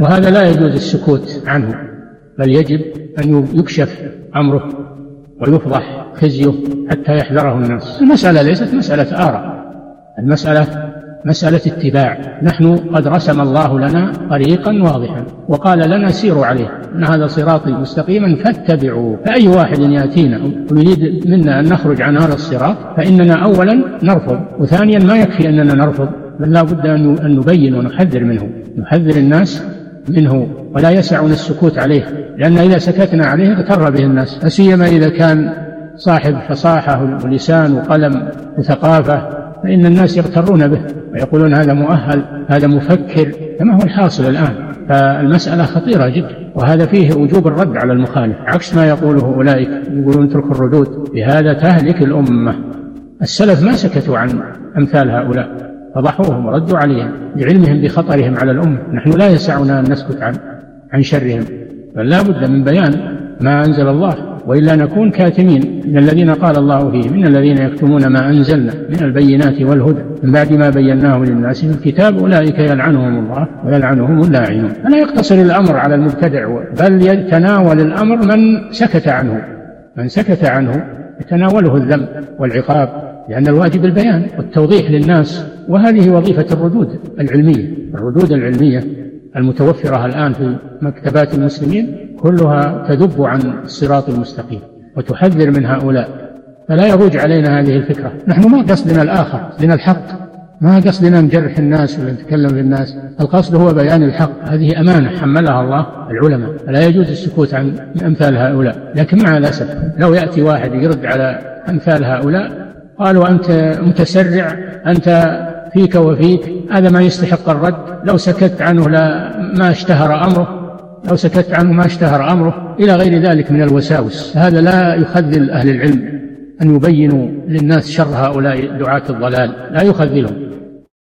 وهذا لا يجوز السكوت عنه بل يجب أن يكشف أمره ويفضح خزيه حتى يحذره الناس. المسألة ليست مسألة آراء المسألة مسألة اتباع. نحن قد رسم الله لنا طريقا واضحا وقال لنا سيروا عليه إن هذا صراطي مستقيما فاتبعوا فأي واحد يأتينا ويريد منا أن نخرج عن هذا الصراط فإننا أولا نرفض وثانيا ما يكفي أننا نرفض بل لا بد أن نبين ونحذر منه. نحذر الناس منه ولا يسعنا السكوت عليه لأن إذا سكتنا عليه اغتر به الناس سيما إذا كان صاحب فصاحة ولسان وقلم وثقافة فإن الناس يغترون به ويقولون هذا مؤهل هذا مفكر كما هو الحاصل الآن. فالمسألة خطيرة جدا وهذا فيه وجوب الرد على المخالف عكس ما يقوله أولئك يقولون اتركوا الردود بهذا تهلك الأمة. السلف ما سكتوا عن أمثال هؤلاء. فضحوهم وردوا عليهم لعلمهم بخطرهم على الأمة. نحن لا يسعنا أن نسكت عن عن شرهم. بل لا بد من بيان ما أنزل الله وإلا نكون كاتمين. من الذين قال الله فيه من الذين يكتمون ما أنزلنا من البينات والهدى. من بعد ما بيناه للناس في الكتاب أولئك يلعنهم الله ويلعنهم اللاعنون. فلا يقتصر الأمر على المبتدع؟ بل يتناول الأمر من سكت عنه. من سكت عنه يتناوله الذنب والعقاب. لأن الواجب البيان والتوضيح للناس وهذه وظيفة الردود العلمية. الردود العلمية المتوفرة الآن في مكتبات المسلمين كلها تذب عن الصراط المستقيم وتحذر من هؤلاء. فلا يروج علينا هذه الفكرة. نحن ما قصدنا الآخر قصدنا الحق. ما قصدنا نجرح الناس ولا نتكلم للناس القصد هو بيان الحق. هذه أمانة حملها الله العلماء. فلا يجوز السكوت عن أمثال هؤلاء. لكن مع الأسف لو يأتي واحد يرد على أمثال هؤلاء قالوا أنت متسرع أنت فيك وفيك هذا ما يستحق الرد. لو سكت عنه لا ما اشتهر أمره. لو سكت عنه ما اشتهر أمره. إلى غير ذلك من الوساوس. هذا لا يخذل أهل العلم أن يبينوا للناس شر هؤلاء دعاة الضلال. لا يخذلهم.